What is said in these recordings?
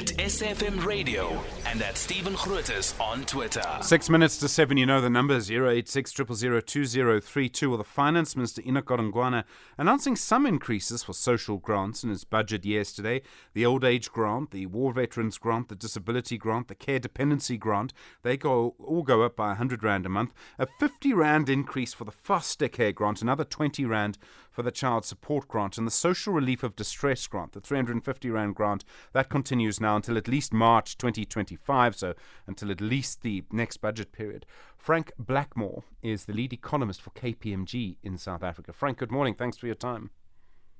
at SFM Radio and at Stephen Grootes on Twitter. Six minutes to seven, you know the number 086 2032 Well, the Finance Minister Enoch Godongwana announcing some increases for social grants in his budget yesterday. The old age grant, the war veterans grant, the disability grant, the care dependency grant, they go all go up by 100 Rand a month. A 50 Rand increase for the foster care grant, another 20 Rand for the child support grant, and the social relief of distress grant, the 350 Rand grant, that continues now until at least March 2025, so until at least the next budget period. Frank Blackmore is the lead economist for KPMG in South Africa. Frank, good morning. Thanks for your time.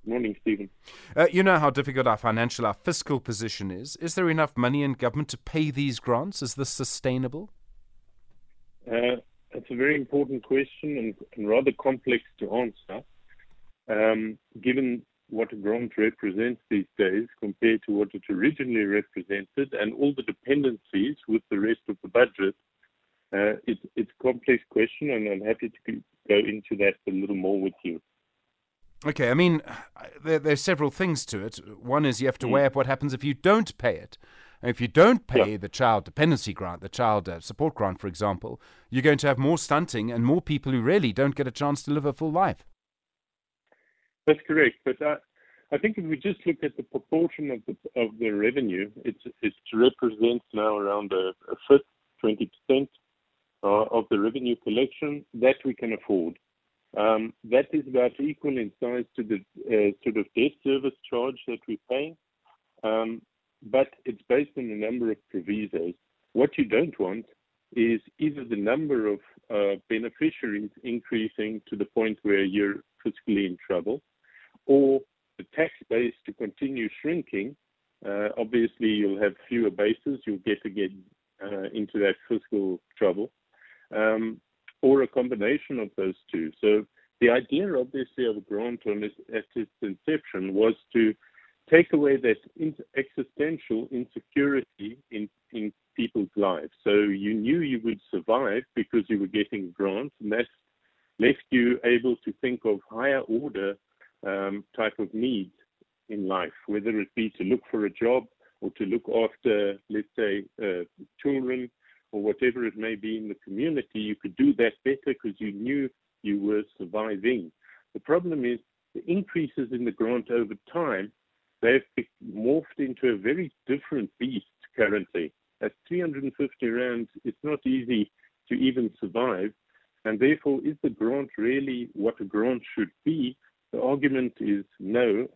Morning, Stephen. Uh, you know how difficult our financial, our fiscal position is. Is there enough money in government to pay these grants? Is this sustainable? Uh, that's a very important question and, and rather complex to answer um, given what a grant represents these days compared to what it originally represented and all the dependencies with the rest of the budget, uh, it, it's a complex question, and I'm happy to go into that a little more with you. Okay, I mean, there, there's several things to it. One is you have to mm. weigh up what happens if you don't pay it. If you don't pay yeah. the child dependency grant, the child uh, support grant, for example, you're going to have more stunting and more people who really don't get a chance to live a full life. That's correct. But I, I think if we just look at the proportion of the of the revenue, it's it represents now around a, a fifth, twenty percent uh, of the revenue collection that we can afford. Um, that is about equal in size to the uh, sort of debt service charge that we pay, um, but it's based on a number of provisos. What you don't want is either the number of uh, beneficiaries increasing to the point where you're fiscally in trouble, or the tax base to continue shrinking, uh, obviously you'll have fewer bases, you'll get get uh, into that fiscal trouble, um, or a combination of those two. So the idea, obviously, of a grant on at its inception was to take away that existential insecurity in, in people's lives. So you knew you would survive because you were getting grants, and that left you able to think of higher order um, type of needs in life, whether it be to look for a job or to look after, let's say, uh, children or whatever it may be in the community, you could do that better because you knew you were surviving. The problem is the increases in the grant over time, they've morphed into a very different beast currently. At 350 Rand, it's not easy to even survive. And therefore, is the grant really what a grant should be? The argument is no,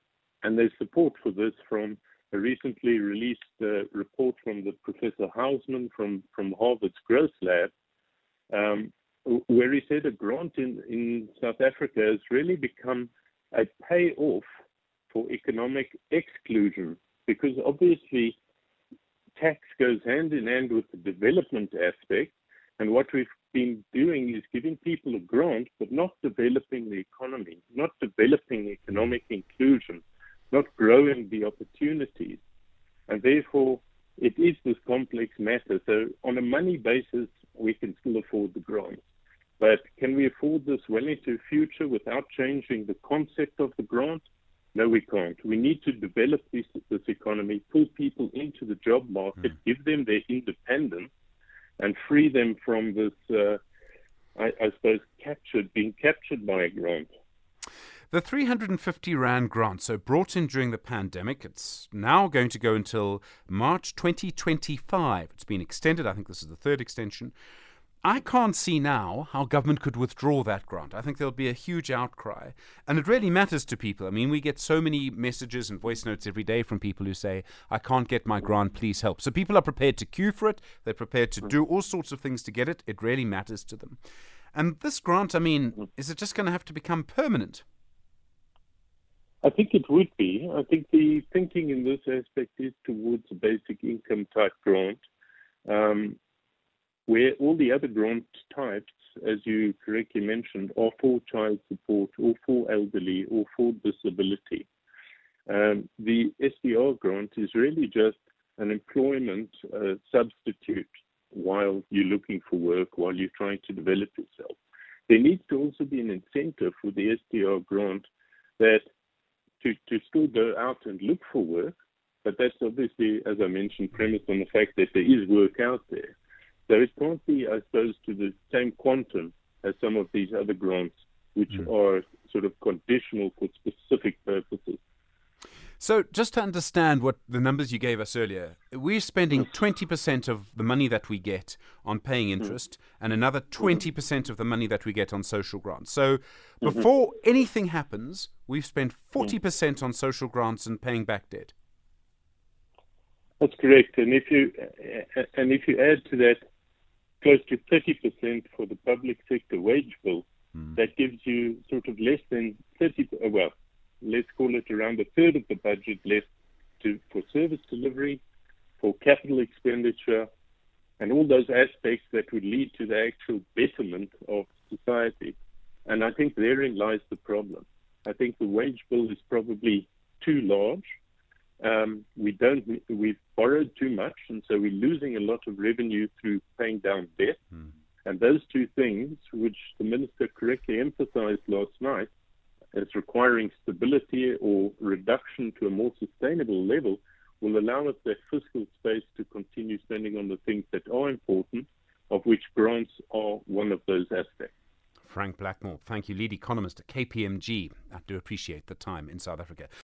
and there's support for this from a recently released uh, report from the Professor Hausmann from, from Harvard's Growth Lab, um, where he said a grant in, in South Africa has really become a payoff for economic exclusion because obviously tax goes hand in hand with the development aspect. And what we've been doing is giving people a grant, but not developing the economy, not developing economic inclusion, not growing the opportunities. And therefore, it is this complex matter. So, on a money basis, we can still afford the grants. But can we afford this well into the future without changing the concept of the grant? No, we can't. We need to develop this, this economy, pull people into the job market, mm. give them their independence, and free them from this, uh, I, I suppose, captured, being captured by a grant. The 350 Rand grant, so brought in during the pandemic, it's now going to go until March 2025. It's been extended. I think this is the third extension. I can't see now how government could withdraw that grant. I think there'll be a huge outcry. And it really matters to people. I mean, we get so many messages and voice notes every day from people who say, I can't get my grant, please help. So people are prepared to queue for it, they're prepared to do all sorts of things to get it. It really matters to them. And this grant, I mean, is it just going to have to become permanent? I think it would be. I think the thinking in this aspect is towards a basic income type grant. Um, where all the other grant types, as you correctly mentioned, are for child support or for elderly or for disability. Um, the SDR grant is really just an employment uh, substitute while you're looking for work, while you're trying to develop yourself. There needs to also be an incentive for the SDR grant that to, to still go out and look for work, But that's obviously, as I mentioned, premised on the fact that there is work out there. So it can't be, I suppose, to the same quantum as some of these other grants, which mm. are sort of conditional for specific purposes. So, just to understand what the numbers you gave us earlier, we're spending 20% of the money that we get on paying mm. interest and another 20% mm-hmm. of the money that we get on social grants. So, mm-hmm. before anything happens, we've spent 40% mm. on social grants and paying back debt. That's correct. And if you and if you add to that close to 30% for the public sector wage bill, mm. that gives you sort of less than 30 well, let's call it around a third of the budget left to, for service delivery, for capital expenditure, and all those aspects that would lead to the actual betterment of society. And I think therein lies the problem. I think the wage bill is probably too large. Um, we don't. We've borrowed too much, and so we're losing a lot of revenue through paying down debt. Mm. And those two things, which the minister correctly emphasized last night, as requiring stability or reduction to a more sustainable level will allow us that fiscal space to continue spending on the things that are important, of which grants are one of those aspects. Frank Blackmore, thank you, lead economist at KPMG. I do appreciate the time in South Africa.